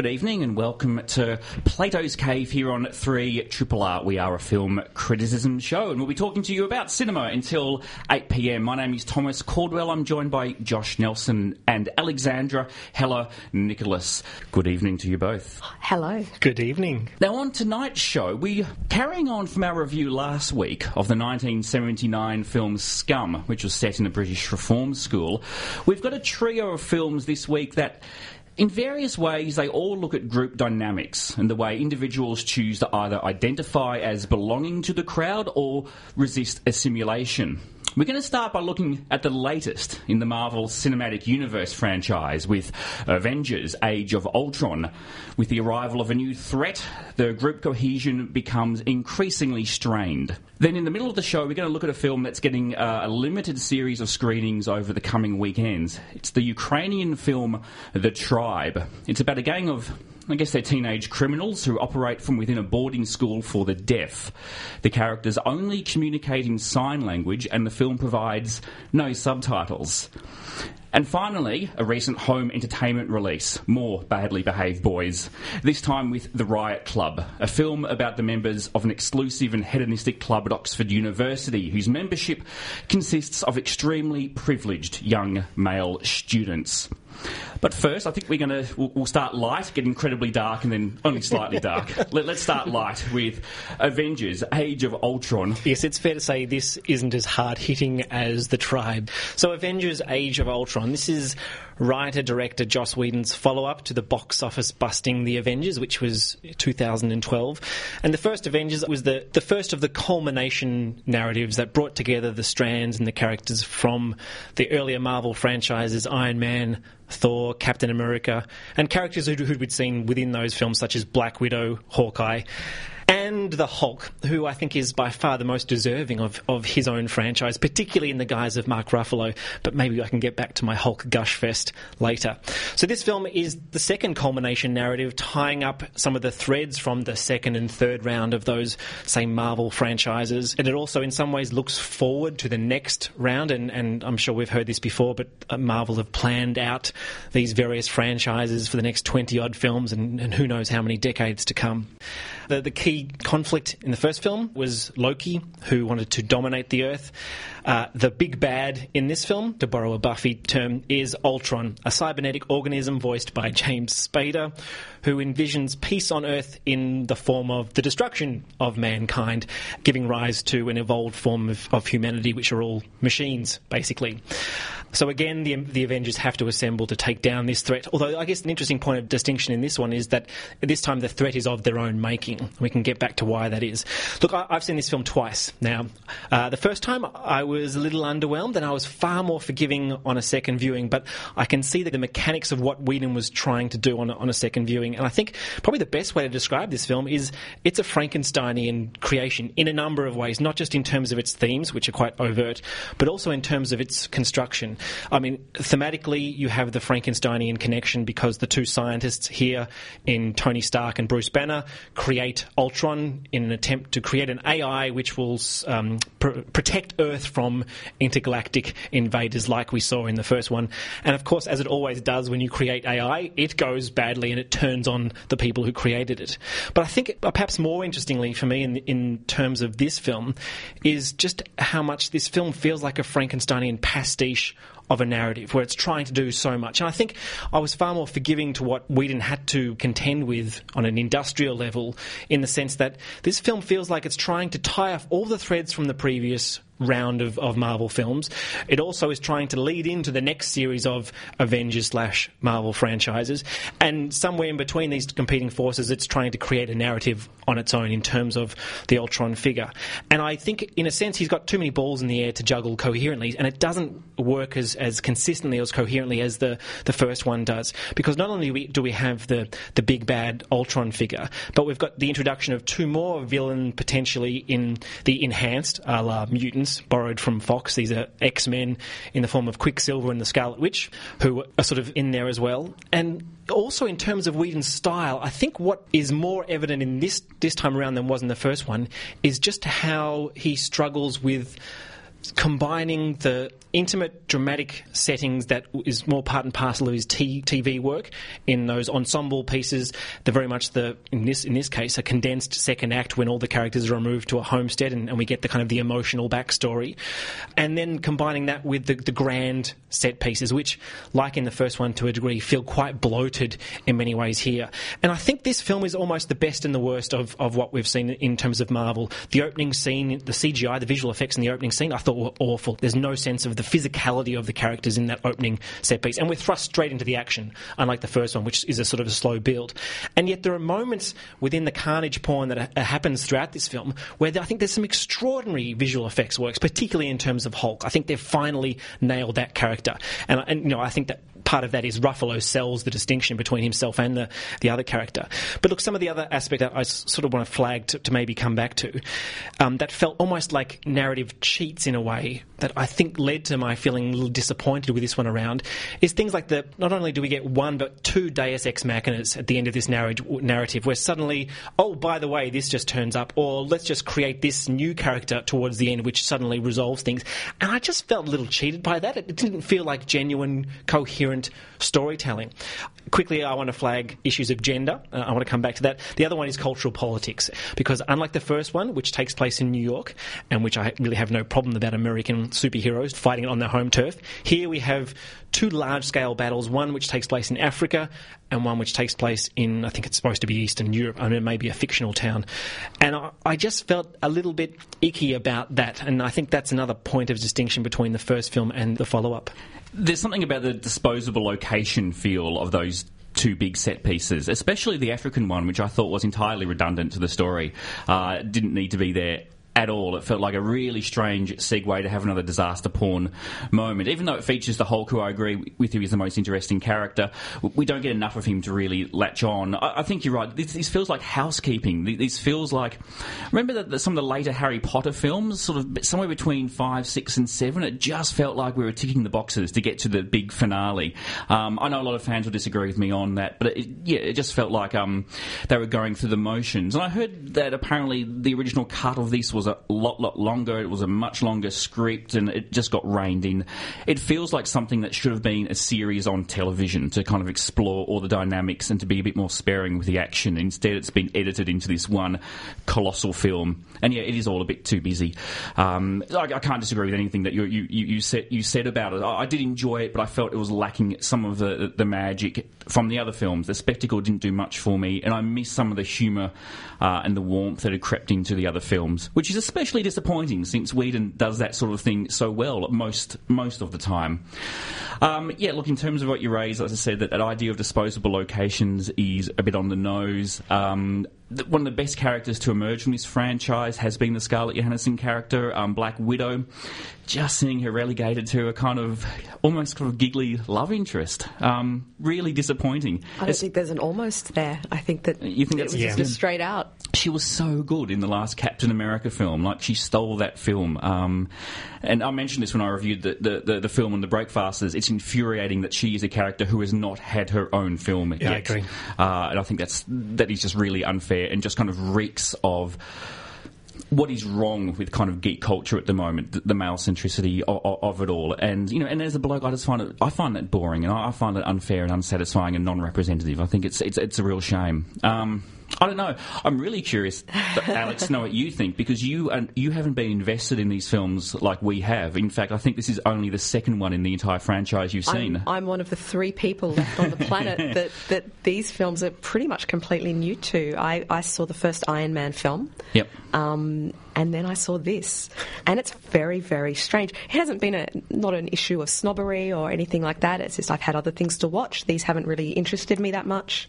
Good evening and welcome to Plato's Cave here on 3 Triple R. We are a film criticism show and we'll be talking to you about cinema until 8pm. My name is Thomas Caldwell. I'm joined by Josh Nelson and Alexandra Heller Nicholas. Good evening to you both. Hello. Good evening. Now, on tonight's show, we carrying on from our review last week of the 1979 film Scum, which was set in a British reform school. We've got a trio of films this week that in various ways, they all look at group dynamics and the way individuals choose to either identify as belonging to the crowd or resist assimilation. We're going to start by looking at the latest in the Marvel Cinematic Universe franchise with Avengers Age of Ultron. With the arrival of a new threat, the group cohesion becomes increasingly strained. Then, in the middle of the show, we're going to look at a film that's getting uh, a limited series of screenings over the coming weekends. It's the Ukrainian film The Tribe. It's about a gang of I guess they're teenage criminals who operate from within a boarding school for the deaf. The characters only communicate in sign language, and the film provides no subtitles. And finally, a recent home entertainment release, More Badly Behaved Boys, this time with The Riot Club, a film about the members of an exclusive and hedonistic club at Oxford University, whose membership consists of extremely privileged young male students. But first, I think we're going to we'll, we'll, start light, get incredibly dark, and then only slightly dark. Let, us start light with Avengers: Age of Ultron. Yes, it's fair to say this isn't as hard hitting as the Tribe. So, Avengers: Age of Ultron. This is writer director Joss Whedon's follow up to the box office busting The Avengers, which was 2012. And the first Avengers was the, the first of the culmination narratives that brought together the strands and the characters from the earlier Marvel franchises Iron Man, Thor, Captain America, and characters who, who we'd seen within those films, such as Black Widow, Hawkeye and the Hulk, who I think is by far the most deserving of, of his own franchise, particularly in the guise of Mark Ruffalo. But maybe I can get back to my Hulk gush fest later. So this film is the second culmination narrative, tying up some of the threads from the second and third round of those same Marvel franchises. And it also, in some ways, looks forward to the next round. And, and I'm sure we've heard this before, but uh, Marvel have planned out these various franchises for the next 20 odd films and, and who knows how many decades to come. The, the key conflict in the first film was Loki, who wanted to dominate the Earth. Uh, the big bad in this film, to borrow a Buffy term, is Ultron, a cybernetic organism voiced by James Spader, who envisions peace on Earth in the form of the destruction of mankind, giving rise to an evolved form of, of humanity, which are all machines, basically. So again, the, the Avengers have to assemble to take down this threat. Although I guess an interesting point of distinction in this one is that this time the threat is of their own making. We can get back to why that is. Look, I, have seen this film twice now. Uh, the first time I was a little underwhelmed, and I was far more forgiving on a second viewing. But I can see that the mechanics of what Whedon was trying to do on a, on a second viewing, and I think probably the best way to describe this film is it's a Frankensteinian creation in a number of ways, not just in terms of its themes, which are quite overt, but also in terms of its construction. I mean, thematically, you have the Frankensteinian connection because the two scientists here in Tony Stark and Bruce Banner create Ultron in an attempt to create an AI which will um, pr- protect Earth from intergalactic invaders like we saw in the first one. And of course, as it always does when you create AI, it goes badly and it turns on the people who created it. But I think uh, perhaps more interestingly for me in, in terms of this film is just how much this film feels like a Frankensteinian pastiche of a narrative where it's trying to do so much. And I think I was far more forgiving to what Whedon had to contend with on an industrial level in the sense that this film feels like it's trying to tie off all the threads from the previous round of, of Marvel films. It also is trying to lead into the next series of Avengers slash Marvel franchises. And somewhere in between these competing forces, it's trying to create a narrative on its own in terms of the Ultron figure. And I think, in a sense, he's got too many balls in the air to juggle coherently, and it doesn't work as, as consistently or as coherently as the, the first one does. Because not only do we, do we have the, the big bad Ultron figure, but we've got the introduction of two more villain potentially in the enhanced, a la mutants, borrowed from Fox. These are X Men in the form of Quicksilver and the Scarlet Witch, who are sort of in there as well. And also in terms of Whedon's style, I think what is more evident in this this time around than was in the first one is just how he struggles with combining the intimate, dramatic settings that is more part and parcel of his t- TV work in those ensemble pieces. They're very much the in this in this case a condensed second act when all the characters are removed to a homestead and, and we get the kind of the emotional backstory, and then combining that with the, the grand set pieces, which, like in the first one to a degree, feel quite bloated in many ways here. And I think this film is almost the best and the worst of, of what we've seen in terms of Marvel. The opening scene, the CGI, the visual effects in the opening scene, I thought awful. There's no sense of the physicality of the characters in that opening set piece. And we're thrust straight into the action, unlike the first one, which is a sort of a slow build. And yet there are moments within the carnage porn that happens throughout this film where I think there's some extraordinary visual effects works, particularly in terms of Hulk. I think they've finally nailed that character. And, and you know, I think that part of that is Ruffalo sells the distinction between himself and the, the other character. But look, some of the other aspect that I sort of want to flag to, to maybe come back to um, that felt almost like narrative cheats in a way that I think led to my feeling a little disappointed with this one around is things like the not only do we get one but two Deus Ex Machinas at the end of this narrative where suddenly, oh, by the way, this just turns up, or let's just create this new character towards the end which suddenly resolves things. And I just felt a little cheated by that. It didn't feel like genuine, coherent storytelling. Quickly, I want to flag issues of gender. Uh, I want to come back to that. The other one is cultural politics, because unlike the first one, which takes place in New York, and which I really have no problem about American superheroes fighting on their home turf, here we have two large scale battles, one which takes place in Africa and one which takes place in, I think it's supposed to be Eastern Europe. I mean, it may be a fictional town. And I, I, just felt a little bit icky about that. And I think that's another point of distinction between the first film and the follow up. There's something about the disposable location feel of those two big set pieces, especially the African one, which I thought was entirely redundant to the story. Uh, didn't need to be there at all. It felt like a really strange segue to have another disaster porn moment. Even though it features the Hulk, who I agree with you is the most interesting character, we don't get enough of him to really latch on. I, I think you're right. This, this, feels like housekeeping. This feels like remember that some of the later Harry Potter films, sort of somewhere between five, six, and seven. It just felt like we were ticking the boxes to get to the big finale. Um, I know a lot of fans will disagree with me on that, but it, yeah, it just felt like um, they were going through the motions. And I heard that apparently the original cut of this was a lot, lot longer. It was a much longer script, and it just got reined in. It feels like something that should have been a series on television to kind of explore all the dynamics and to be a bit more sparing with the action. Instead, it's been edited into this one colossal film, and yeah, it is all a bit too busy. Um, I, I, can't disagree with anything that you, you, you, said you said about it. I, I, did enjoy it, but I felt it was lacking some of the the magic from the other films. The spectacle didn't do much for me, and I missed some of the humour uh, and the warmth that had crept into the other films, which is especially disappointing since Whedon does that sort of thing so well most most of the time. Um, yeah, look, in terms of what you raised, as I said, that, that idea of disposable locations is a bit on the nose. Um, one of the best characters to emerge from this franchise has been the Scarlett Johansson character, um, Black Widow. Just seeing her relegated to a kind of almost kind of giggly love interest, um, really disappointing. I don't it's, think there's an almost there. I think that you think it was yeah. just straight out. She was so good in the last Captain America film, like she stole that film. Um, and I mentioned this when I reviewed the, the, the, the film on the Breakfasters. It's infuriating that she is a character who has not had her own film yeah, yet. I agree. Uh, and I think that's that is just really unfair and just kind of reeks of what is wrong with kind of geek culture at the moment, the, the male centricity of, of, it all, and you know, and as a bloke, I just find it, I find that boring, and I, I find it unfair and unsatisfying and non-representative. I think it's it's, it's a real shame. Um, I don't know. I'm really curious, Alex, to know what you think because you and you haven't been invested in these films like we have. In fact, I think this is only the second one in the entire franchise you've seen. I'm, I'm one of the three people left on the planet that, that these films are pretty much completely new to. I, I saw the first Iron Man film. Yep. Um, and then I saw this, and it's very, very strange. It hasn't been a not an issue of snobbery or anything like that. It's just I've had other things to watch. These haven't really interested me that much.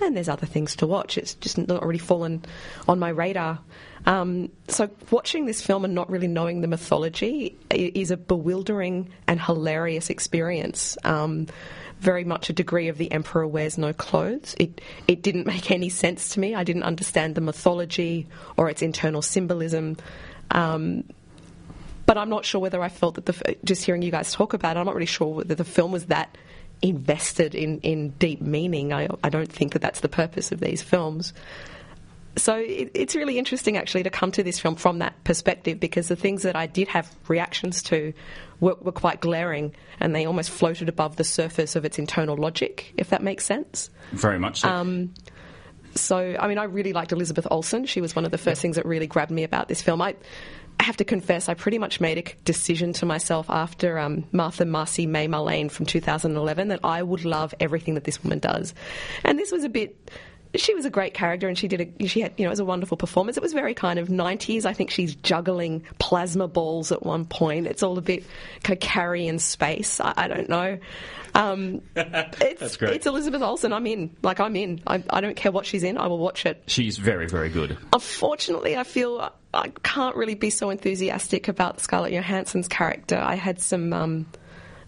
And there's other things to watch. It's just not really fallen on my radar. Um, so watching this film and not really knowing the mythology is a bewildering and hilarious experience. Um, very much a degree of the emperor wears no clothes. It it didn't make any sense to me. I didn't understand the mythology or its internal symbolism. Um, but I'm not sure whether I felt that the just hearing you guys talk about it, I'm not really sure whether the film was that invested in, in deep meaning. I, I don't think that that's the purpose of these films. So it, it's really interesting actually to come to this film from that perspective because the things that I did have reactions to were, were quite glaring and they almost floated above the surface of its internal logic, if that makes sense. Very much so. Um, so, I mean, I really liked Elizabeth Olsen. She was one of the first things that really grabbed me about this film. I, I have to confess, I pretty much made a decision to myself after um, Martha Marcy May Marlene from 2011 that I would love everything that this woman does. And this was a bit she was a great character and she did a, she had you know it was a wonderful performance. It was very kind of 90s i think she's juggling plasma balls at one point. It's all a bit kind of carry in space. I, I don't know um, it's, That's great. it's elizabeth olsen. I'm in. Like i'm in. I, I don't care what she's in. I will watch it. She's very, very good. unfortunately i feel i can't really be so enthusiastic about scarlett johansson's character. I had some um,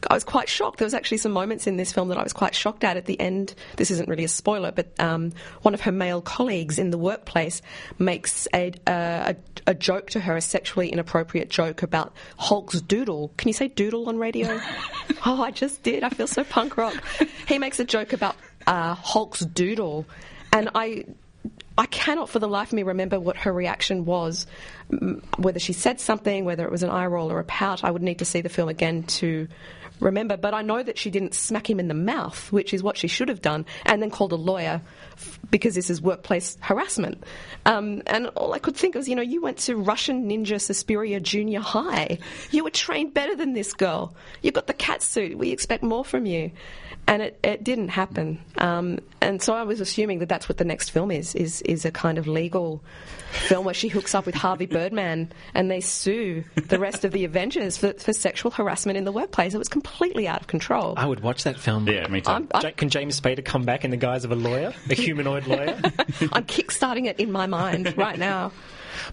I was quite shocked. There was actually some moments in this film that I was quite shocked at. At the end, this isn't really a spoiler, but um, one of her male colleagues in the workplace makes a, a, a joke to her, a sexually inappropriate joke about Hulk's doodle. Can you say doodle on radio? oh, I just did. I feel so punk rock. He makes a joke about uh, Hulk's doodle, and I I cannot for the life of me remember what her reaction was. Whether she said something, whether it was an eye roll or a pout, I would need to see the film again to remember. But I know that she didn't smack him in the mouth, which is what she should have done, and then called a lawyer f- because this is workplace harassment. Um, and all I could think was, you know, you went to Russian Ninja Suspiria Junior High. You were trained better than this girl. You got the cat suit. We expect more from you. And it, it didn't happen. Um, and so I was assuming that that's what the next film is, is, is a kind of legal film where she hooks up with Harvey Birdman and they sue the rest of the Avengers for, for sexual harassment in the workplace. It was completely out of control. I would watch that film. Yeah, me too. I'm, I, Ja- Can James Spader come back in the guise of a lawyer, a humanoid lawyer? I'm kickstarting it in my mind right now.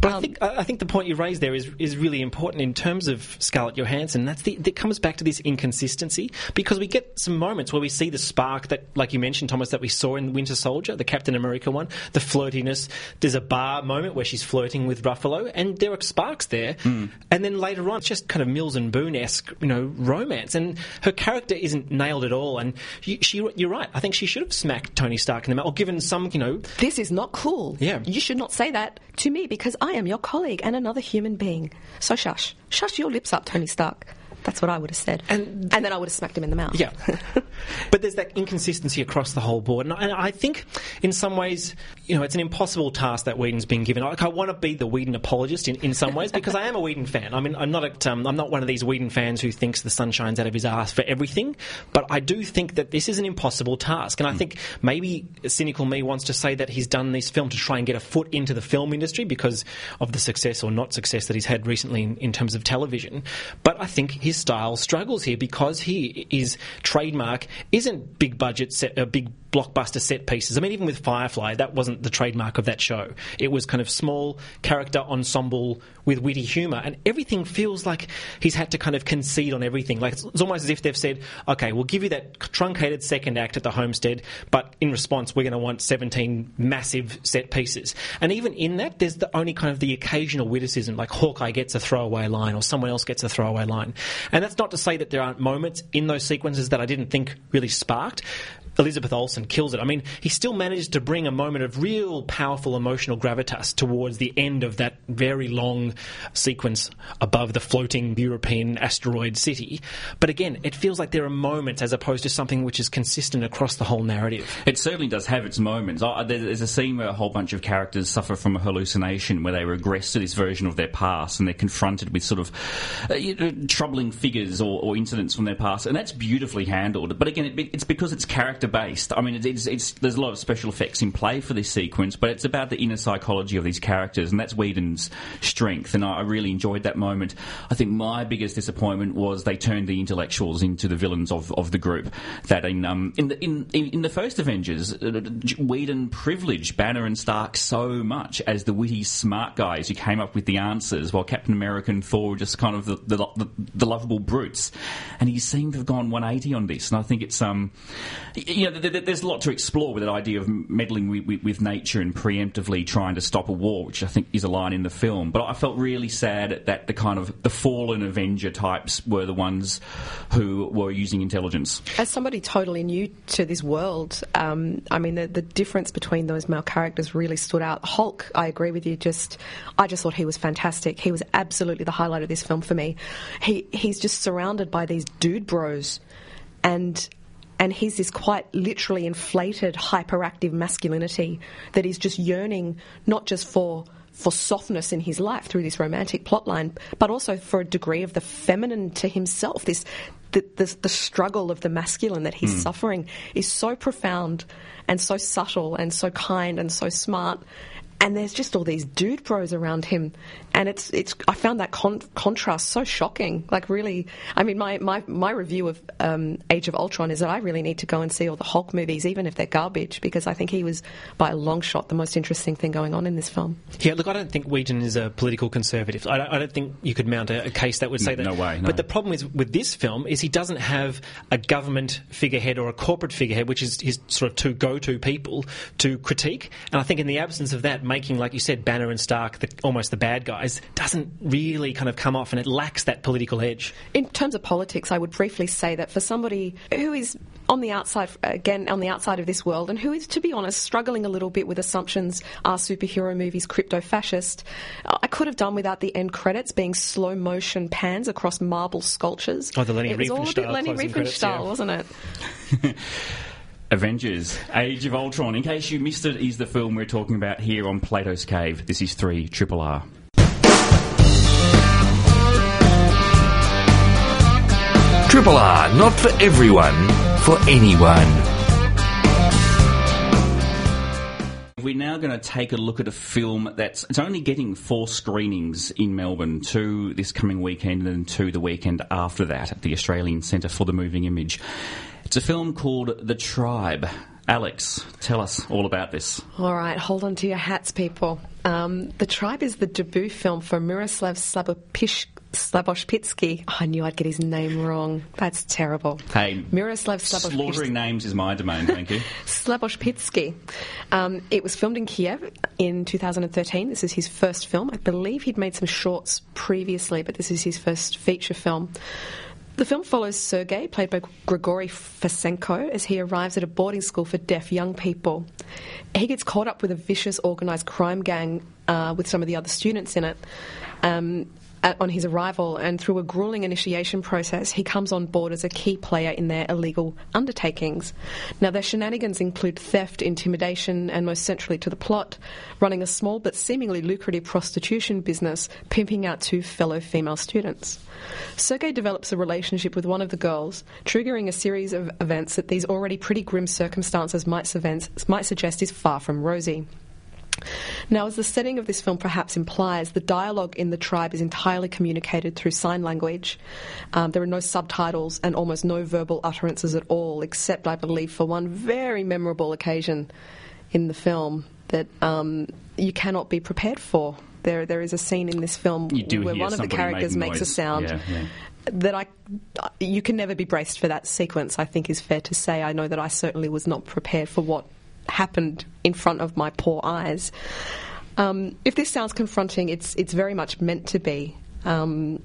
But I um, think I think the point you raised there is is really important in terms of Scarlett Johansson. That's the that comes back to this inconsistency because we get some moments where we see the spark that, like you mentioned, Thomas, that we saw in Winter Soldier, the Captain America one, the flirtiness. There's a bar moment where she's flirting with Ruffalo, and there are sparks there. Hmm. And then later on, it's just kind of Mills and Boon esque, you know, romance. And her character isn't nailed at all. And you, she, you're right. I think she should have smacked Tony Stark in the mouth or given some, you know, This is not cool. Yeah. You should not say that to me because I am your colleague and another human being. So shush. Shush your lips up, Tony Stark. That's what I would have said. And- and then I would have smacked him in the mouth. Yeah. but there's that inconsistency across the whole board. And I, and I think, in some ways, you know, it's an impossible task that Whedon's been given. Like, I want to be the Whedon apologist in, in some ways because I am a Whedon fan. I mean, I'm not, a, um, I'm not one of these Whedon fans who thinks the sun shines out of his ass for everything. But I do think that this is an impossible task. And I think maybe cynical me wants to say that he's done this film to try and get a foot into the film industry because of the success or not success that he's had recently in, in terms of television. But I think his style struggles here because he his trademark isn't big budget set, uh, big blockbuster set pieces. I mean, even with Firefly, that wasn't the trademark of that show. It was kind of small character ensemble with witty humour, and everything feels like he's had to kind of concede on everything. Like it's, it's almost as if they've said, "Okay, we'll give you that truncated second act at the Homestead, but in response, we're going to want 17 massive set pieces." And even in that, there's the only kind of the occasional witticism, like Hawkeye gets a throwaway line or someone else gets a throwaway line. And that's not to say that there aren't moments in those sequences that I didn't think really sparked. Elizabeth Olsen kills it. I mean, he still manages to bring a moment of real powerful emotional gravitas towards the end of that very long sequence above the floating European asteroid city. But again, it feels like there are moments as opposed to something which is consistent across the whole narrative. It certainly does have its moments. There's a scene where a whole bunch of characters suffer from a hallucination where they regress to this version of their past and they're confronted with sort of uh, troubling figures or, incidents from their past, and that's beautifully handled. But again, it, it's because it's character character based. I mean, it's, it's, it's, there's a lot of special effects in play for this sequence, but it's about the inner psychology of these characters, and that's Whedon's strength. And I, I really enjoyed that moment. I think my biggest disappointment was they turned the intellectuals into the villains of, of the group. That in um, in the in, in the first Avengers, uh, Whedon privileged Banner and Stark so much as the witty, smart guys who came up with the answers, while Captain America and Thor were just kind of the, the, the, the lovable brutes. And he seemed to have gone 180 on this, and I think it's um, you know, th- th- there's a lot to explore with that idea of meddling with, with, with nature and preemptively trying to stop a war, which I think is a line in the film. But I felt really sad that the kind of the fallen Avenger types were the ones who were using intelligence. As somebody totally new to this world, um, I mean, the, the difference between those male characters really stood out. Hulk, I agree with you. Just, I just thought he was fantastic. He was absolutely the highlight of this film for me. He he's just surrounded by these dude bros, and and he's this quite literally inflated, hyperactive masculinity that is just yearning not just for for softness in his life through this romantic plotline, but also for a degree of the feminine to himself. This the, the, the struggle of the masculine that he's hmm. suffering is so profound and so subtle and so kind and so smart. And there's just all these dude bros around him, and it's it's. I found that con- contrast so shocking. Like really, I mean, my my, my review of um, Age of Ultron is that I really need to go and see all the Hulk movies, even if they're garbage, because I think he was by a long shot the most interesting thing going on in this film. Yeah, look, I don't think Whedon is a political conservative. I don't, I don't think you could mount a, a case that would say No- that. no way, no. But the problem is with this film is he doesn't have a government figurehead or a corporate figurehead, which is his sort of two go-to people to critique. And I think in the absence of that, making like you said, Banner and Stark the, almost the bad guys doesn't really kind of come off, and it lacks that political edge. In terms of politics, I would briefly say that for somebody who is on the outside, again, on the outside of this world, and who is, to be honest, struggling a little bit with assumptions are superhero movies crypto fascist, I could have done without the end credits being slow motion pans across marble sculptures. Oh, the Leni it was all a bit Leni closing Riefenstahl, credits, yeah. wasn't it? Avengers, Age of Ultron. In case you missed it, is the film we're talking about here on Plato's Cave. This is 3 Triple R. Triple R, not for everyone, for anyone. We're now going to take a look at a film that's it's only getting four screenings in Melbourne, two this coming weekend and two the weekend after that at the Australian Centre for the Moving Image. It's a film called The Tribe. Alex, tell us all about this. All right, hold on to your hats, people. Um, the Tribe is the debut film for Miroslav Slabopish. Slaboshpitsky. Oh, I knew I'd get his name wrong. That's terrible. Hey, Miroslav Slaboshpitsky. slaughtering names is my domain, thank you. Slaboshpitsky. Um, it was filmed in Kiev in 2013. This is his first film. I believe he'd made some shorts previously, but this is his first feature film. The film follows Sergei, played by Grigory Fesenko, as he arrives at a boarding school for deaf young people. He gets caught up with a vicious organised crime gang uh, with some of the other students in it. Um, at, on his arrival, and through a grueling initiation process, he comes on board as a key player in their illegal undertakings. Now, their shenanigans include theft, intimidation, and most centrally to the plot, running a small but seemingly lucrative prostitution business, pimping out two fellow female students. Sergei develops a relationship with one of the girls, triggering a series of events that these already pretty grim circumstances might, might suggest is far from rosy. Now, as the setting of this film perhaps implies, the dialogue in the tribe is entirely communicated through sign language. Um, there are no subtitles and almost no verbal utterances at all, except, I believe, for one very memorable occasion in the film that um, you cannot be prepared for. There, there is a scene in this film where one of the characters makes a sound Yeah, yeah. that I, you can never be braced for that sequence. I think is fair to say. I know that I certainly was not prepared for what happened in front of my poor eyes. Um, if this sounds confronting, it's it's very much meant to be. Um,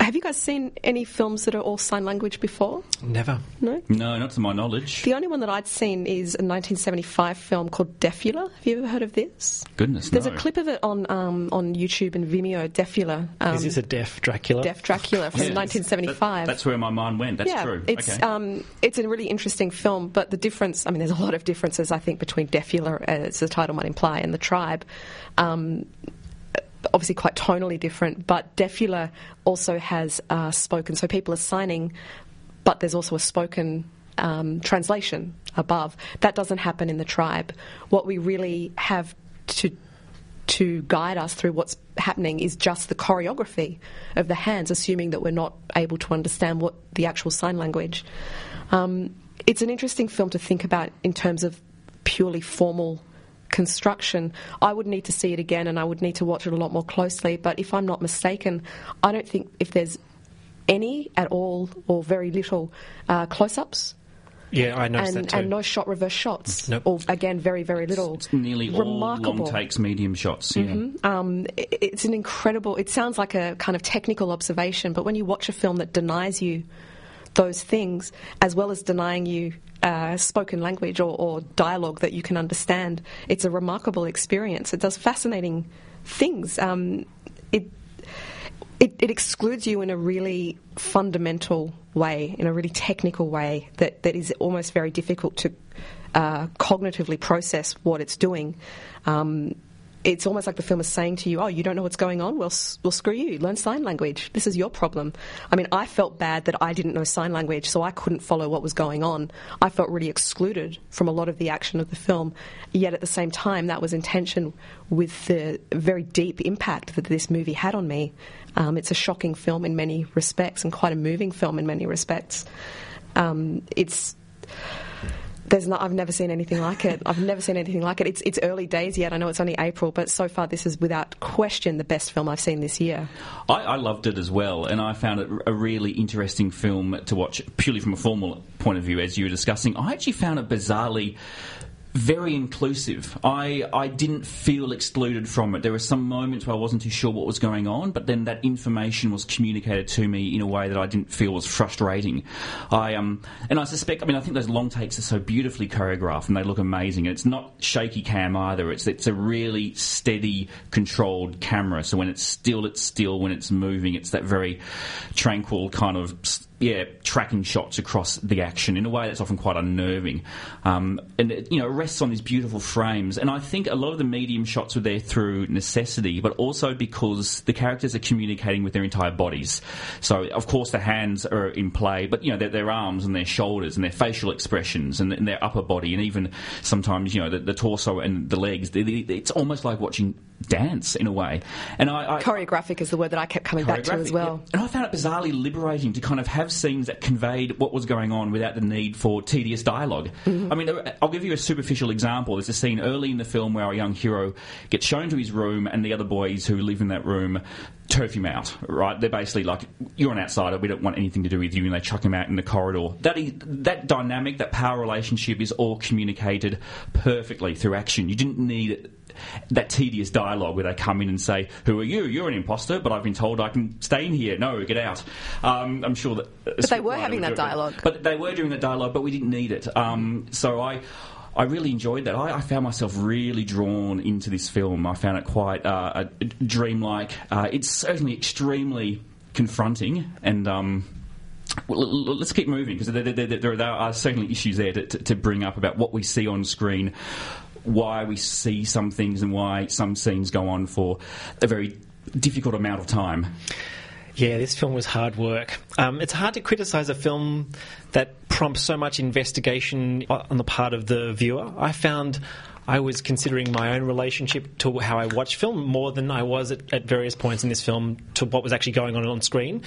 have you guys seen any films that are all sign language before? Never. No. No, not to my knowledge. The only one that I'd seen is a 1975 film called Deafula. Have you ever heard of this? Goodness, There's no. a clip of it on um, on YouTube and Vimeo. Deafula. Um, is this a deaf Dracula? Deaf Dracula from Yeah, 1975. that- that's where my mind went. That's yeah, true. It's okay. um, it's a really interesting film, but the difference. I mean, there's a lot of differences. I think between Deafula, as the title might imply, and the Tribe. Um, obviously, quite tonally different, but Deafula also has uh, spoken. So people are signing, but there's also a spoken. um, translation above. That doesn't happen in the tribe. What we really have to to guide us through what's happening is just the choreography of the hands, assuming that we're not able to understand what the actual sign language. Um, it's an interesting film to think about in terms of purely formal construction. I would need to see it again and I would need to watch it a lot more closely. But if I'm not mistaken, I don't think if there's any at all or very little uh, close ups Yeah, I noticed and, that too. and no shot reverse shots. Nope. Or again, very, very little. It's nearly Remarkable. all long takes, medium shots. Yeah. Um, i- it's an incredible. It sounds like a kind of technical observation, but when you watch a film that denies you those things, as well as denying you uh, spoken language or, or dialogue that you can understand, it's a remarkable experience. It does fascinating things. Um, it it, it excludes you in a really fundamental way, in a really technical way that, that is almost very difficult to uh, cognitively process what it's doing. Um, it's almost like the film is saying to you, "Oh, you don't know what's going on? Well, well, screw you. Learn sign language. This is your problem." I mean, I felt bad that I didn't know sign language, so I couldn't follow what was going on. I felt really excluded from a lot of the action of the film. Yet at the same time, that was in tension with the very deep impact that this movie had on me. Um, it's a shocking film in many respects, and quite a moving film in many respects. Um, it's there's not, I've never seen anything like it. I've never seen anything like it. It's, it's early days yet. I know it's only April, but so far this is without question the best film I've seen this year. I, I loved it as well, and I found it a really interesting film to watch purely from a formal point of view, as you were discussing. I actually found it bizarrely very inclusive. I, I didn't feel excluded from it. There were some moments where I wasn't too sure what was going on, but then that information was communicated to me in a way that I didn't feel was frustrating. I um and I suspect I mean I think those long takes are so beautifully choreographed and they look amazing. And it's not shaky cam either. It's it's a really steady, controlled camera. So when it's still, it's still. When it's moving, it's that very tranquil kind of yeah, tracking shots across the action in a way that's often quite unnerving. Um, and it, you know, rests on these beautiful frames. And I think a lot of the medium shots were there through necessity, but also because the characters are communicating with their entire bodies. So, of course, the hands are in play, but you know, their, their arms and their shoulders and their facial expressions and, and their upper body, and even sometimes you know the, the torso and the legs. They- they- It's almost like watching dance in a way. And I, I Choreographic is the word that I kept coming back to as well. yeah. And I found it bizarrely liberating to kind of have scenes that conveyed what was going on without the need for tedious dialog Mm-hmm. I mean, I'll give you a superficial example. There's a scene early in the film where our young hero gets shown to his room, and the other boys who live in that room turf him out. Right? They're basically like, "You're an outsider. We don't want anything to do with you," and they chuck him out in the corridor. That is that dynamic, that power relationship, is all communicated perfectly through action. You didn't need that tedious dialogue where they come in and say, "Who are you? You're an imposter, but I've been told I can stay in here. No, get out." Um, I'm sure that. But they were having that dialogue. But they were doing that dialogue, but we didn't need it. Um, so I. I really enjoyed that. I, I found myself really drawn into this film. I found it quite uh, dreamlike. Uh, it's certainly extremely confronting, and um, well, let's keep moving because there, there, there, there are certainly issues there to, to, to bring up about what we see on screen, why we see some things, and why some scenes go on for a very difficult amount of time. Yeah, this film was hard work. Um, it's hard to criticise a film that prompts so much investigation on the part of the viewer. I found I was considering my own relationship to how I watch film more than I was at, at various points in this film to what was actually going on on screen.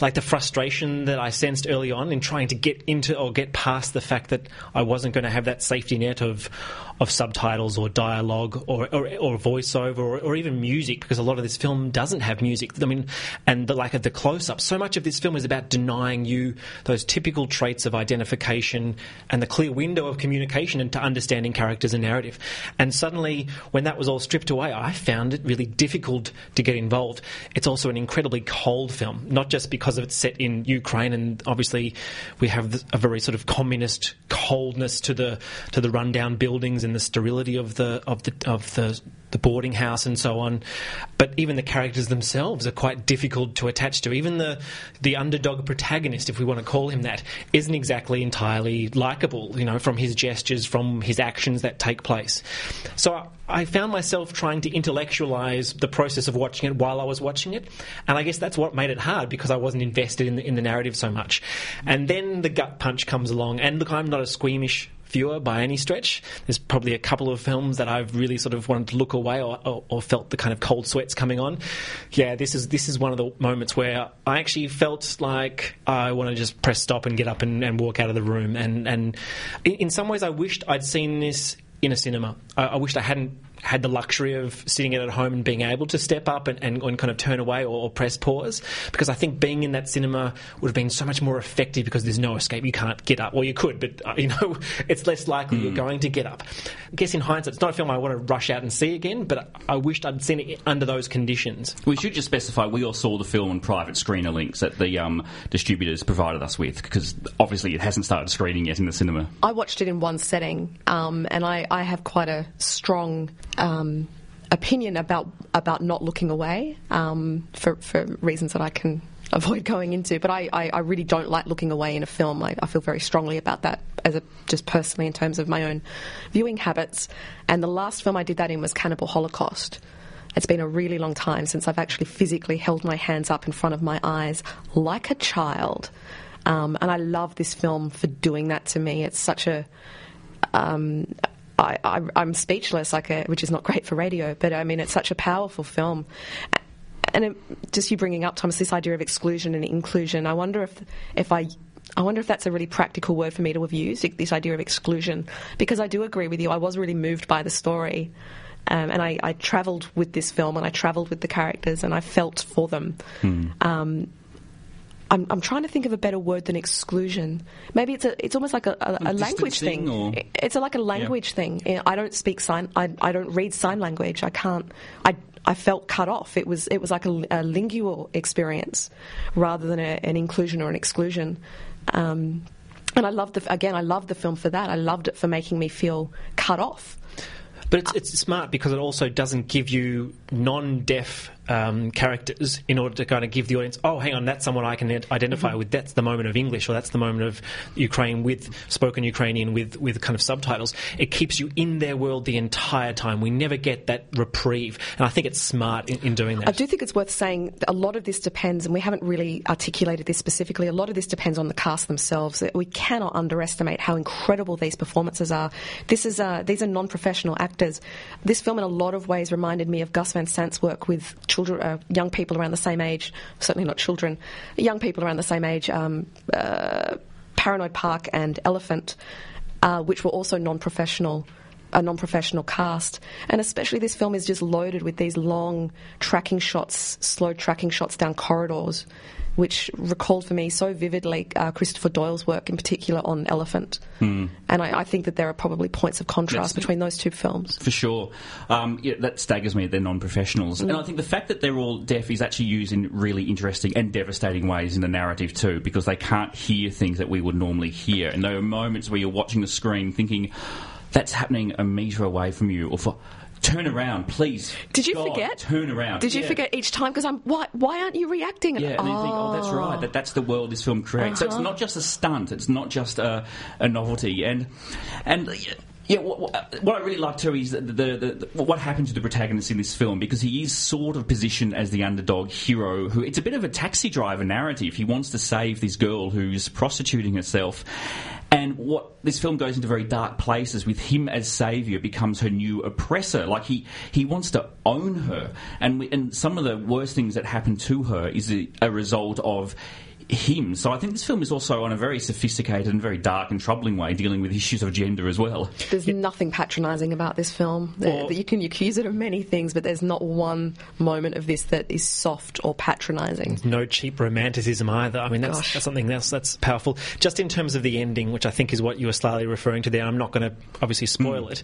Like the frustration that I sensed early on in trying to get into or get past the fact that I wasn't going to have that safety net of of subtitles or dialogue or, or, or voiceover or, or even music because a lot of this film doesn't have music. I mean, and the lack of the close up. So much of this film is about denying you those typical traits of identification and the clear window of communication into understanding characters and narrative. And suddenly, when that was all stripped away, I found it really difficult to get involved. It's also an incredibly cold film, not just because of it's set in Ukraine and obviously we have a very sort of communist coldness to the to the rundown buildings and the sterility of the of the of the the boarding house and so on. But even the characters themselves are quite difficult to attach to. Even the the underdog protagonist, if we want to call him that, isn't exactly entirely likable. You know, from his gestures, from his actions that take place. So I found myself trying to intellectualize the process of watching it while I was watching it, and I guess that's what made it hard because I wasn't invested in the, in the narrative so much. And then the gut punch comes along, and look, I'm not a squeamish viewer by any stretch. There's probably a couple of films that I've really sort of wanted to look away or, or, or, felt the kind of cold sweats coming on. Yeah, this is this is one of the moments where I actually felt like I want to just press stop and get up and, and walk out of the room. And and in, some ways, I wished I'd seen this in a cinema. I, I wished I hadn't had the luxury of sitting at home and being able to step up and, and, and kind of turn away or, or, press pause because I think being in that cinema would have been so much more effective because there's no escape. You can't get up. Well, you could, but uh, you know it's less likely mm. you're hmm. going to get up. I guess in hindsight, it's not a film I want to rush out and see again, but I wished I'd seen it under those conditions. We should just specify we all saw the film on private screener links that the um, distributors provided us with because obviously it hasn't started screening yet in the cinema. I watched it in one setting, um, and I, I have quite a strong um, opinion about about not looking away um, for for reasons that I can avoid going into. But I, I, I, really don't like looking away in a film. I, I feel very strongly about that as a, just personally in terms of my own viewing habits. And the last film I did that in was Cannibal Holocaust. It's been a really long time since I've actually physically held my hands up in front of my eyes like a child. Um, and I love this film for doing that to me. It's such a um, I, am speechless, like a, which is not great for radio, but I mean, it's such a powerful film. And it, just you bringing up, Thomas, this idea of exclusion and inclusion, I wonder if, if I I wonder if that's a really practical word for me to have used, this idea of exclusion. Because I do agree with you, I was really moved by the story. Um, and I, I travelled with this film and I travelled with the characters and I felt for them. Hmm. Um, I'm, I'm trying to think of a better word than exclusion. Maybe it's a it's almost like a, a, a language thing. Or? It's a, like a language yeah. thing. I don't speak sign. I, I don't read sign language. I can't. I I felt cut off. It was it was like a, a lingual experience rather than a, an inclusion or an exclusion. Um, and I loved the again. I loved the film for that. I loved it for making me feel cut off. But it's, it's smart because it also doesn't give you non-deaf um, characters in order to kind of give the audience, oh, hang on, that's someone I can identify mm-hmm. with. That's the moment of English, or that's the moment of Ukraine with spoken Ukrainian with with kind of subtitles. It keeps you in their world the entire time. We never get that reprieve, and I think it's smart in, in doing that. I do think it's worth saying a lot of this depends, and we haven't really articulated this specifically. A lot of this depends on the cast themselves. We cannot underestimate how incredible these performances are. This is uh, these are non-professional actors. This film, in a lot of ways, reminded me of Gus Van Sant's work with children, uh, young people around the same age, certainly not children, young people around the same age, um, uh, Paranoid Park and Elephant, uh, which were also non-professional a non-professional cast, and especially this film is just loaded with these long tracking shots, slow tracking shots down corridors, which recalled for me so vividly uh, Christopher Doyle's work, in particular on Elephant. Mm. And I, I, think that there are probably points of contrast between those two films. For sure. Um, yeah, that staggers me. They're non professionals. Mm. And I think the fact that they're all deaf is actually used in really interesting and devastating ways in the narrative, too, because they can't hear things that we would normally hear. And there are moments where you're watching the screen thinking, that's happening a metre away from you, or for turn around, please. Did you God, forget? Turn around. Did you yeah. forget each time? Because I'm why? Why aren't you reacting? Yeah, and oh. you think, oh, that's right. That that's the world this film creates. Uh-huh. So it's not just a stunt. It's not just a, a novelty. And and. Yeah, what, what, I really like too is the, the, the, what happened to the protagonist in this film because he is sort of positioned as the underdog hero. Who it's a bit of a taxi driver narrative. He wants to save this girl who's prostituting herself, and what this film goes into very dark places with him as savior becomes her new oppressor. Like he, he wants to own her, and we, and some of the worst things that happen to her is a, a result of him. So I think this film is also, on a very sophisticated and very dark and troubling way, dealing with issues of gender as well. There's yeah. nothing patronising about this film. Or, you can accuse it of many things, but there's not one moment of this that is soft or patronising. No cheap romanticism either. I mean, that's, that's, something else that's powerful. Just in terms of the ending, which I think is what you were slightly referring to there, I'm not going to obviously spoil mm. it.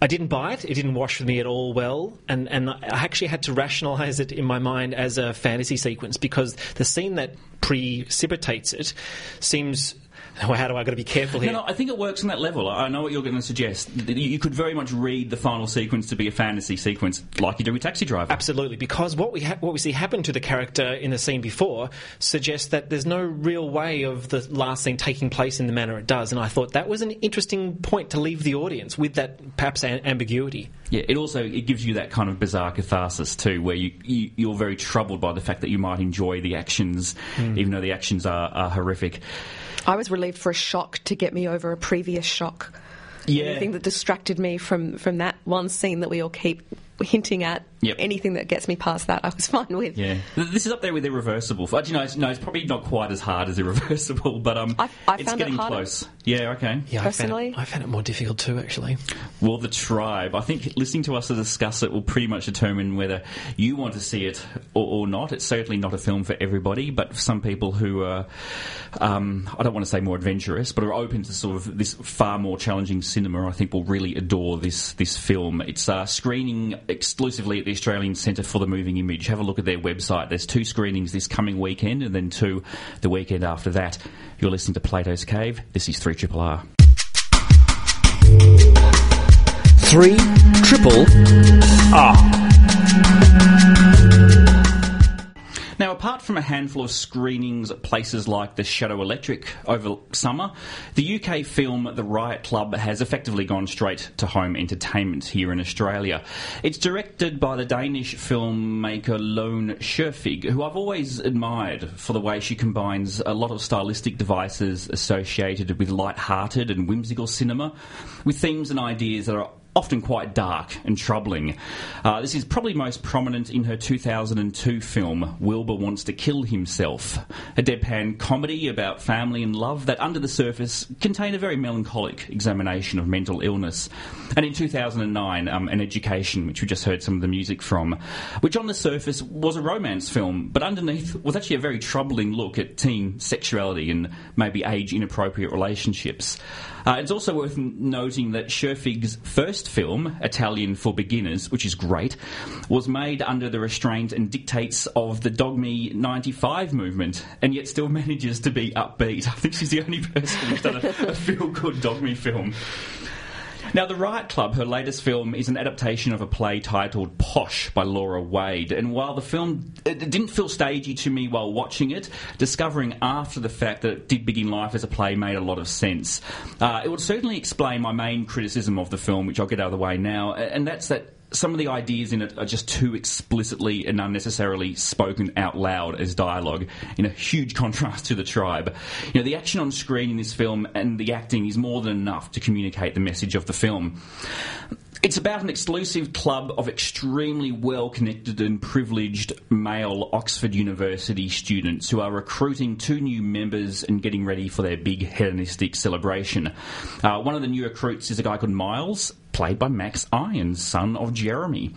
I didn't buy it. It didn't wash with me at all well, and and I actually had to rationalise it in my mind as a fantasy sequence because the scene that precipitates it seems how do I got to be careful here? No, no, I think it works on that level. I know what you're going to suggest. You could very much read the final sequence to be a fantasy sequence, like you do with Taxi Driver. Absolutely, because what we ha- what we see happen to the character in the scene before suggests that there's no real way of the last scene taking place in the manner it does, and I thought that was an interesting point to leave the audience with that perhaps a- ambiguity. Yeah, it also it gives you that kind of bizarre catharsis too, where you, you you're very troubled by the fact that you might enjoy the actions, hmm. even though the actions are, are horrific. I was relieved for a shock to get me over a previous shock. Yeah. Anything that distracted me from, from that one scene that we all keep hinting at. Yep. Anything that gets me past that, I was fine with. Yeah, this is up there with irreversible. Actually, no, it's, no, it's probably not quite as hard as irreversible, but um, I- I it's found it getting close. Yeah, okay. Yeah, Personally? I found, it, I found it more difficult too, actually. Well, the tribe. I think listening to us discuss it will pretty much determine whether you want to see it or, or not. It's certainly not a film for everybody, but for some people who are, um, I don't want to say more adventurous, but are open to sort of this far more challenging cinema, I think will really adore this this film. It's uh, screening exclusively at the Australian Centre for the Moving Image. Have a look at their website. There's two screenings this coming weekend, and then two the weekend after that. You're listening to Plato's Cave. This is three Triple R. Three triple Now, apart from a handful of screenings at places like the Shadow Electric over summer, the UK film The Riot Club has effectively gone straight to home entertainment here in Australia. It's directed by the Danish filmmaker Lone Scherfig, who I've always admired for the way she combines a lot of stylistic devices associated with light-hearted and whimsical cinema with themes and ideas that are often quite dark and troubling. Uh, this is probably most prominent in her 2002 film Wilbur Wants to Kill Himself, a deadpan comedy about family and love that, under the surface, contained a very melancholic examination of mental illness. And in 2009, um, An Education, which we just heard some of the music from, which on the surface was a romance film, but underneath was actually a very troubling look at teen sexuality and maybe age inappropriate relationships. Uh, it's also worth noting that Scherfig's first film, Italian for Beginners, which is great, was made under the restraint and dictates of the Dogme 95 movement, and yet still manages to be upbeat. I think she's the only person who's done a, a feel-good Dogme film. Now, The Riot Club, her latest film, is an adaptation of a play titled Posh by Laura Wade. And while the film it didn't feel stagey to me while watching it, discovering after the fact that it did begin life as a play made a lot of sense. Uh, it would certainly explain my main criticism of the film, which I'll get out of the way now, and that's that some of the ideas in it are just too explicitly and unnecessarily spoken out loud as dialogue, in a huge contrast to the tribe. You know, the action on screen in this film and the acting is more than enough to communicate the message of the film. It's about an exclusive club of extremely well connected and privileged male Oxford University students who are recruiting two new members and getting ready for their big hedonistic celebration. Uh, one of the new recruits is a guy called Miles, played by Max Irons, son of Jeremy.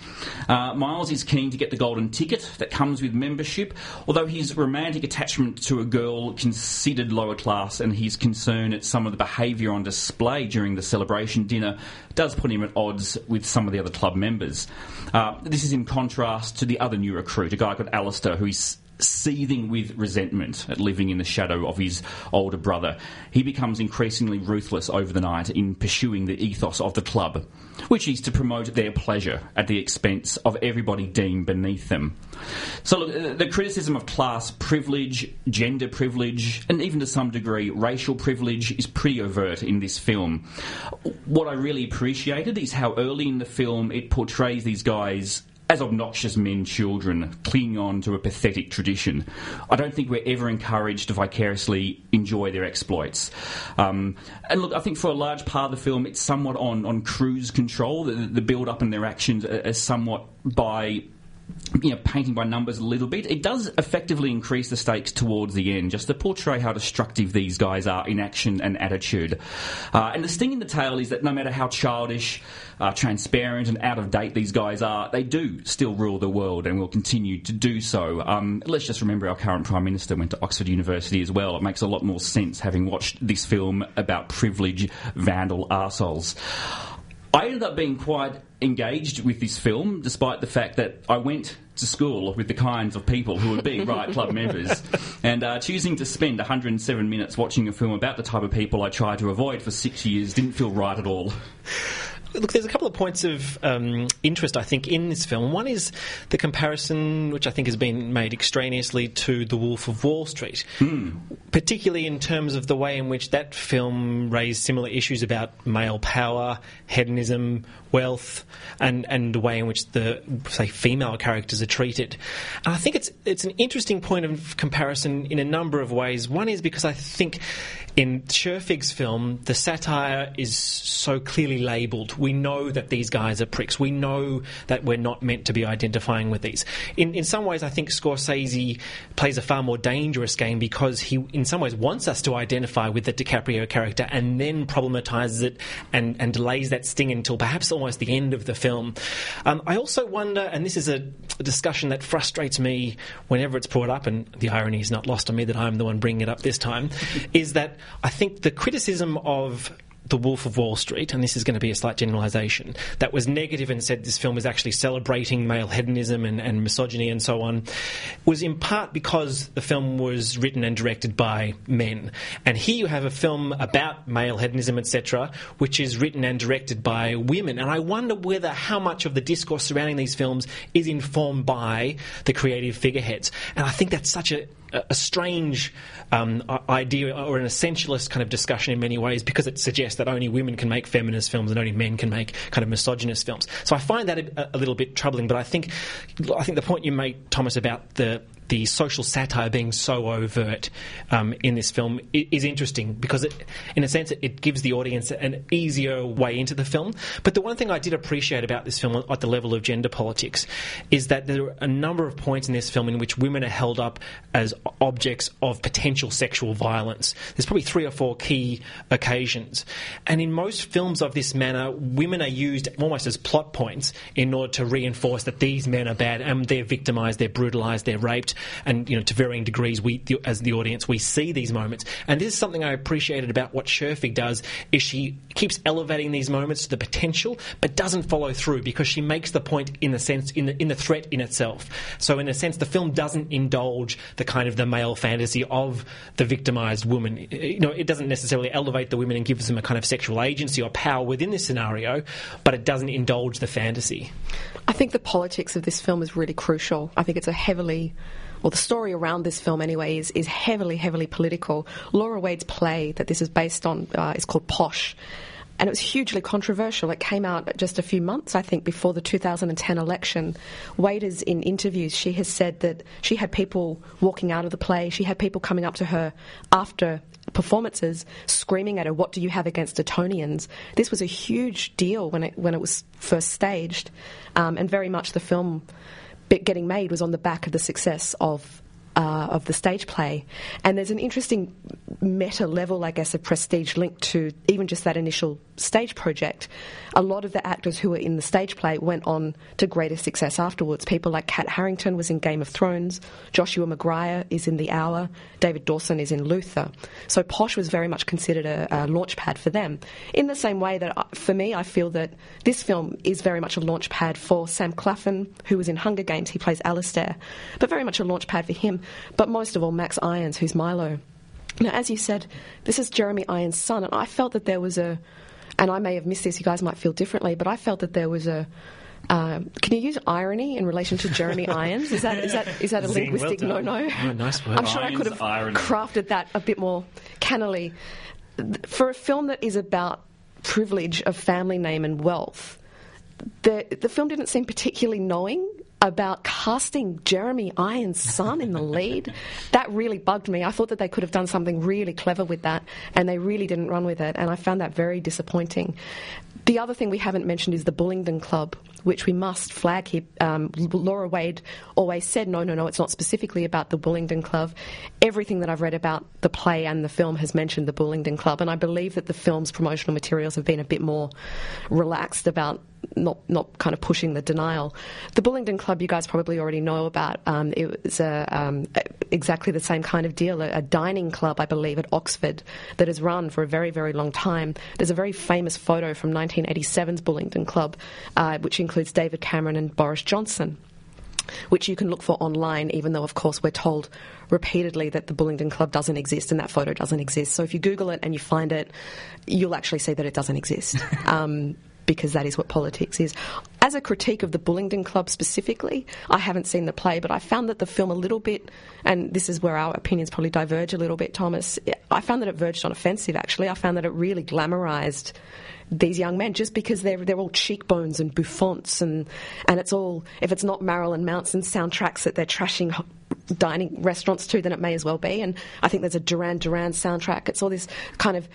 Uh, Miles is keen to get the golden ticket that comes with membership, although his romantic attachment to a girl considered lower class and his concern at some of the behaviour on display during the celebration dinner does put him at odds with some of the other club members. Uh, this is in contrast to the other new recruit, a guy called Alistair, who is seething with resentment at living in the shadow of his older brother. He becomes increasingly ruthless over the night in pursuing the ethos of the club, which is to promote their pleasure at the expense of everybody deemed beneath them. So, look, uh, the criticism of class privilege, gender privilege, and even to some degree racial privilege is pretty overt in this film. What I really appreciated is how early in the film it portrays these guys as obnoxious men children clinging on to a pathetic tradition. I don't think we're ever encouraged to vicariously enjoy their exploits. Um, and look, I think for a large part of the film, it's somewhat on, on cruise control. The, the build up and their actions are somewhat by you know, painting by numbers a little bit. It does effectively increase the stakes towards the end, just to portray how destructive these guys are in action and attitude. Uh, and the sting in the tail is that no matter how childish, uh, transparent, and out of date these guys are, they do still rule the world and will continue to do so. Um, let's just remember our current Prime Minister went to Oxford University as well. It makes a lot more sense having watched this film about privilege, vandal arseholes. I ended up being quite engaged with this film, despite the fact that I went to school with the kinds of people who would be Riot Club members. And uh, choosing to spend 107 minutes watching a film about the type of people I tried to avoid for six years didn't feel right at all. Look, there's a couple of points of um, interest, I think, in this film. One is the comparison, which I think has been made extraneously to The Wolf of Wall Street, mm. particularly in terms of the way in which that film raised similar issues about male power, hedonism, wealth, and, and the way in which the, say, female characters are treated. And I think it's, it's an interesting point of comparison in a number of ways. One is because I think in Scherfig's film, the satire is so clearly labelled. We know that these guys are pricks. We know that we're not meant to be identifying with these. In, in some ways, I think Scorsese plays a far more dangerous game because he, in some ways, wants us to identify with the DiCaprio character and then problematizes it and, and delays that sting until perhaps almost the end of the film. Um, I also wonder, and this is a, a discussion that frustrates me whenever it's brought up, and the irony is not lost on me that I'm the one bringing it up this time, is that I think the criticism of the Wolf of Wall Street, and this is going to be a slight generalisation, that was negative and said this film is actually celebrating male hedonism and, and, misogyny and so on, was in part because the film was written and directed by men. And here you have a film about male hedonism, etc., which is written and directed by women. And I wonder whether how much of the discourse surrounding these films is informed by the creative figureheads. And I think that's such a a strange um, idea or an essentialist kind of discussion in many ways because it suggests that only women can make feminist films and only men can make kind of misogynist films. So I find that a, a little bit troubling. But I think I think the point you make, Thomas, about the the social satire being so overt um, in this film is interesting because, it, in a sense, it, gives the audience an easier way into the film. But the one thing I did appreciate about this film at the level of gender politics is that there are a number of points in this film in which women are held up as objects of potential sexual violence. There's probably three or four key occasions. And in most films of this manner, women are used almost as plot points in order to reinforce that these men are bad and they're victimized, they're brutalized, they're raped and you know to varying degrees, we as the audience we see these moments. And this is something I appreciated about what Scherfig does is she keeps elevating these moments to the potential, but doesn't follow through because she makes the point in the sense in the in the threat in itself. So in a sense, the film doesn't indulge the kind of the male fantasy of the victimized woman. You know, it doesn't necessarily elevate the women and gives them a kind of sexual agency or power within this scenario, but it doesn't indulge the fantasy. I think the politics of this film is really crucial. I think it's a heavily well, the story around this film anyway is, is heavily, heavily political. Laura Wade's play that this is based on uh, is called Posh. And it was hugely controversial. It came out just a few months, I think, before the 2010 election. Wade is in interviews, she has said that she had people walking out of the play, she had people coming up to her after performances screaming at her, What do you have against Etonians? This was a huge deal when it, when it was first staged, um, and very much the film getting made was on the back of the success of uh, of the stage play. And there's an interesting meta level, I guess, of prestige linked to even just that initial stage project. A lot of the actors who were in the stage play went on to greater success afterwards. People like Kit Harington was in Game of Thrones, Joshua McGuire is in The Hour, David Dawson is in Luther. So Posh was very much considered a, a launch pad for them. In the same way that, uh, for me, I feel that this film is very much a launch pad for Sam Claflin, who was in Hunger Games. He plays Alistair, but very much a launch pad for him but most of all, Max Irons, who's Milo. Now, as you said, this is Jeremy Irons' son, and I felt that there was a, and I may have missed this, you guys might feel differently, but I felt that there was a, uh, can you use irony in relation to Jeremy Irons? Is that is that is that a linguistic well no no? Oh, nice word. I'm sure Irons, I could have irony. crafted that a bit more cannily. For a film that is about privilege of family name and wealth, the the film didn't seem particularly knowing about casting Jeremy Irons' son in the lead. that really bugged me. I thought that they could have done something really clever with that, and they really didn't run with it, and I found that very disappointing. The other thing we haven't mentioned is the Bullingdon Club, which we must flag here. Um, Laura Wade always said, no, no, no, it's not specifically about the Bullingdon Club. Everything that I've read about the play and the film has mentioned the Bullingdon Club, and I believe that the film's promotional materials have been a bit more relaxed about not not kind of pushing the denial. The Bullingdon Club, you guys probably already know about. Um, it was a, um, exactly the same kind of deal, a, a, dining club, I believe, at Oxford that has run for a very very long time. There's a very famous photo from 1987's Bullingdon Club, uh, which includes David Cameron and Boris Johnson which you can look for online, even though, of course, we're told repeatedly that the Bullingdon Club doesn't exist and that photo doesn't exist. So if you Google it and you find it, you'll actually see that it doesn't exist. um, because that is what politics is. As a critique of the Bullingdon Club specifically, I haven't seen the play, but I found that the film a little bit, and this is where our opinions probably diverge a little bit, Thomas. I found that it verged on offensive, actually. I found that it really glamorised these young men just because they're they're all cheekbones and bouffants and and it's all if it's not Marilyn Manson soundtracks that they're trashing dining restaurants to then it may as well be and I think there's a Duran Duran soundtrack it's all this kind of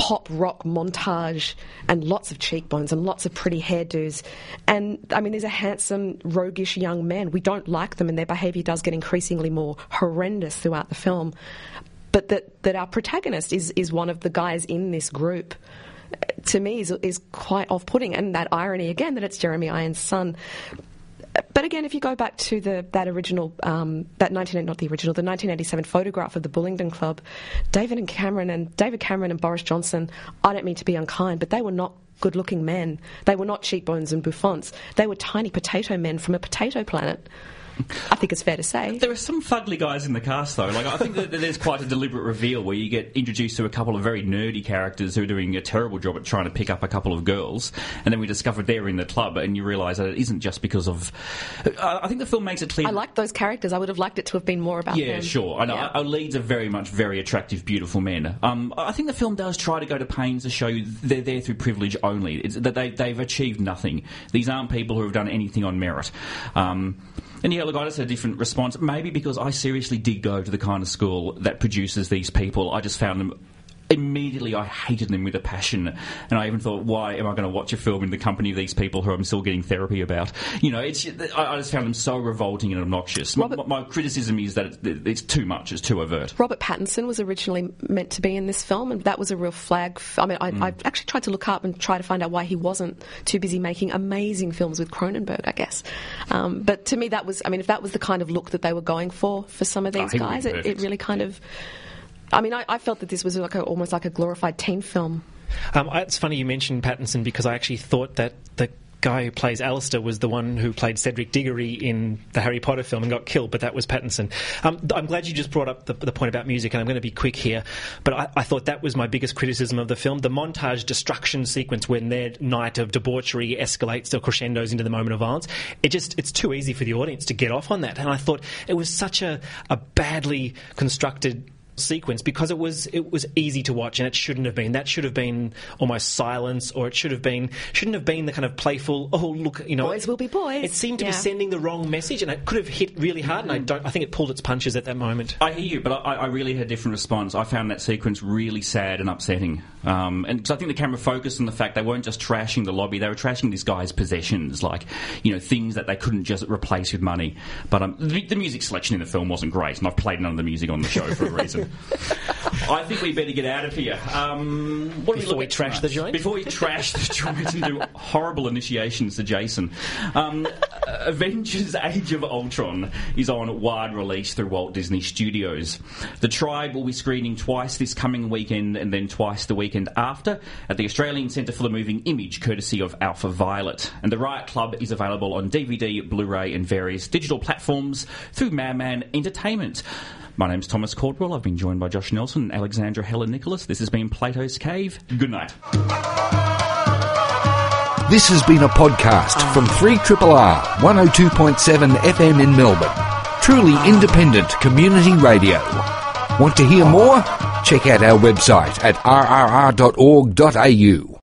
pop rock montage and lots of cheekbones and lots of pretty hairdos. And I mean, these are handsome, roguish young men. We don't like them, and their behaviour does get increasingly more horrendous throughout the film. But that, that our protagonist is, is one of the guys in this group to me is, is quite off-putting, and that irony again that it's Jeremy Irons' son. But again, if you go back to the that original, um, that 19 not the original, the 1987 photograph of the Bullingdon Club, David and Cameron and David Cameron and Boris Johnson. I don't mean to be unkind, but they were not good-looking men. They were not cheekbones and bouffants. They were tiny potato men from a potato planet. I think it's fair to say. There are some fugly guys in the cast, though. Like I think that there's quite a deliberate reveal where you get introduced to a couple of very nerdy characters who are doing a terrible job at trying to pick up a couple of girls, and then we discover they're in the club, and you realise that it isn't just because of. I think the film makes it clear. I like those characters. I would have liked it to have been more about yeah, them. Yeah, sure. I know. Yeah. Our leads are very much very attractive, beautiful men. Um, I think the film does try to go to pains to show you they're there through privilege only. It's that they, they've achieved nothing. These aren't people who have done anything on merit. Um, and yeah, look, I just had a different response. Maybe because I seriously did go to the kind of school that produces these people. I just found them immediately I hated them with a passion, and I even thought, why am I going to watch a film in the company of these people who I'm still getting therapy about? You know, it's I, just found them so revolting and obnoxious. Robert, my, my, criticism is that it's, it's, too much, it's too overt. Robert Pattinson was originally meant to be in this film, and that was a real flag. F- I mean, I, mm. I actually tried to look up and try to find out why he wasn't too busy making amazing films with Cronenberg, I guess. Um, but to me, that was, I mean, if that was the kind of look that they were going for for some of these oh, guys, it, it really kind of I mean, I, I felt that this was like a, almost like a glorified teen film. Um, it's funny you mentioned Pattinson because I actually thought that the guy who plays Alistair was the one who played Cedric Diggory in the Harry Potter film and got killed, but that was Pattinson. Um, I'm glad you just brought up the, the, point about music, and I'm going to be quick here, but I, I, thought that was my biggest criticism of the film. The montage destruction sequence when their night of debauchery escalates to crescendos into the moment of violence, it just, it's too easy for the audience to get off on that. And I thought it was such a, a badly constructed sequence because it was it was easy to watch and it shouldn't have been. That should have been almost silence, or it should have been shouldn't have been the kind of playful. Oh look, you know, boys will be boys. It seemed to yeah. be sending the wrong message, and it could have hit really hard. And I don't. I think it pulled its punches at that moment. I hear you, but I, I really had a different response. I found that sequence really sad and upsetting, um, and because I think the camera focused on the fact they weren't just trashing the lobby; they were trashing this guy's possessions, like you know things that they couldn't just replace with money. But um, the, the music selection in the film wasn't great, and I've played none of the music on the show for a reason. I think we better get out of here. Um, Before we, we trash tonight? the joint? Before we trash the joint and do horrible initiations to Jason. Um, Avengers Age of Ultron is on wide release through Walt Disney Studios. The Tribe will be screening twice this coming weekend and then twice the weekend after at the Australian Centre for the Moving Image, courtesy of Alpha Violet. And the Riot Club is available on DVD, Blu ray, and various digital platforms through Madman Entertainment. My name's Thomas Caldwell. I've been joined by Josh Nelson and Alexandra Heller-Nicholas. This has been Plato's Cave. Good night. This has been a podcast from 3RRR 102.7 FM in Melbourne. Truly independent community radio. Want to hear more? Check out our website at rrr.org.au.